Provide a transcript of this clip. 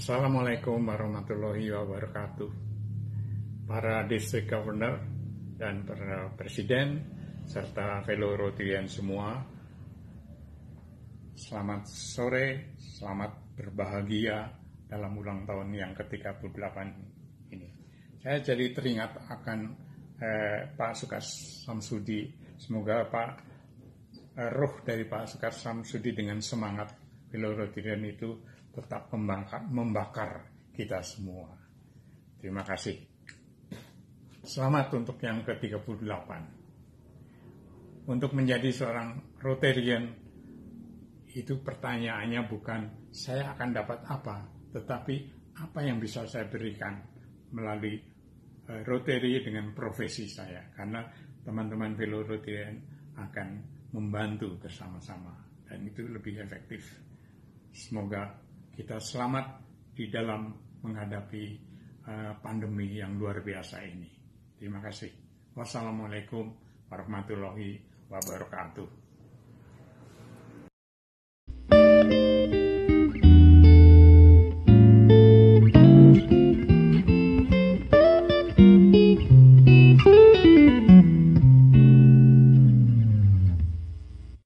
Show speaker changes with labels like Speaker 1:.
Speaker 1: Assalamualaikum warahmatullahi wabarakatuh. Para district governor dan para presiden serta fellow Rotarian semua, selamat sore, selamat berbahagia dalam ulang tahun yang ke-38 ini. Saya jadi teringat akan eh, Pak Sukas Samsudi. Semoga Pak eh, roh dari Pak Sukas Samsudi dengan semangat fellow Rotarian itu tetap membakar, kita semua. Terima kasih. Selamat untuk yang ke-38. Untuk menjadi seorang Rotarian, itu pertanyaannya bukan saya akan dapat apa, tetapi apa yang bisa saya berikan melalui uh, Rotary dengan profesi saya. Karena teman-teman fellow Rotarian akan membantu bersama-sama dan itu lebih efektif. Semoga kita selamat di dalam menghadapi uh, pandemi yang luar biasa ini. Terima kasih. Wassalamualaikum warahmatullahi wabarakatuh.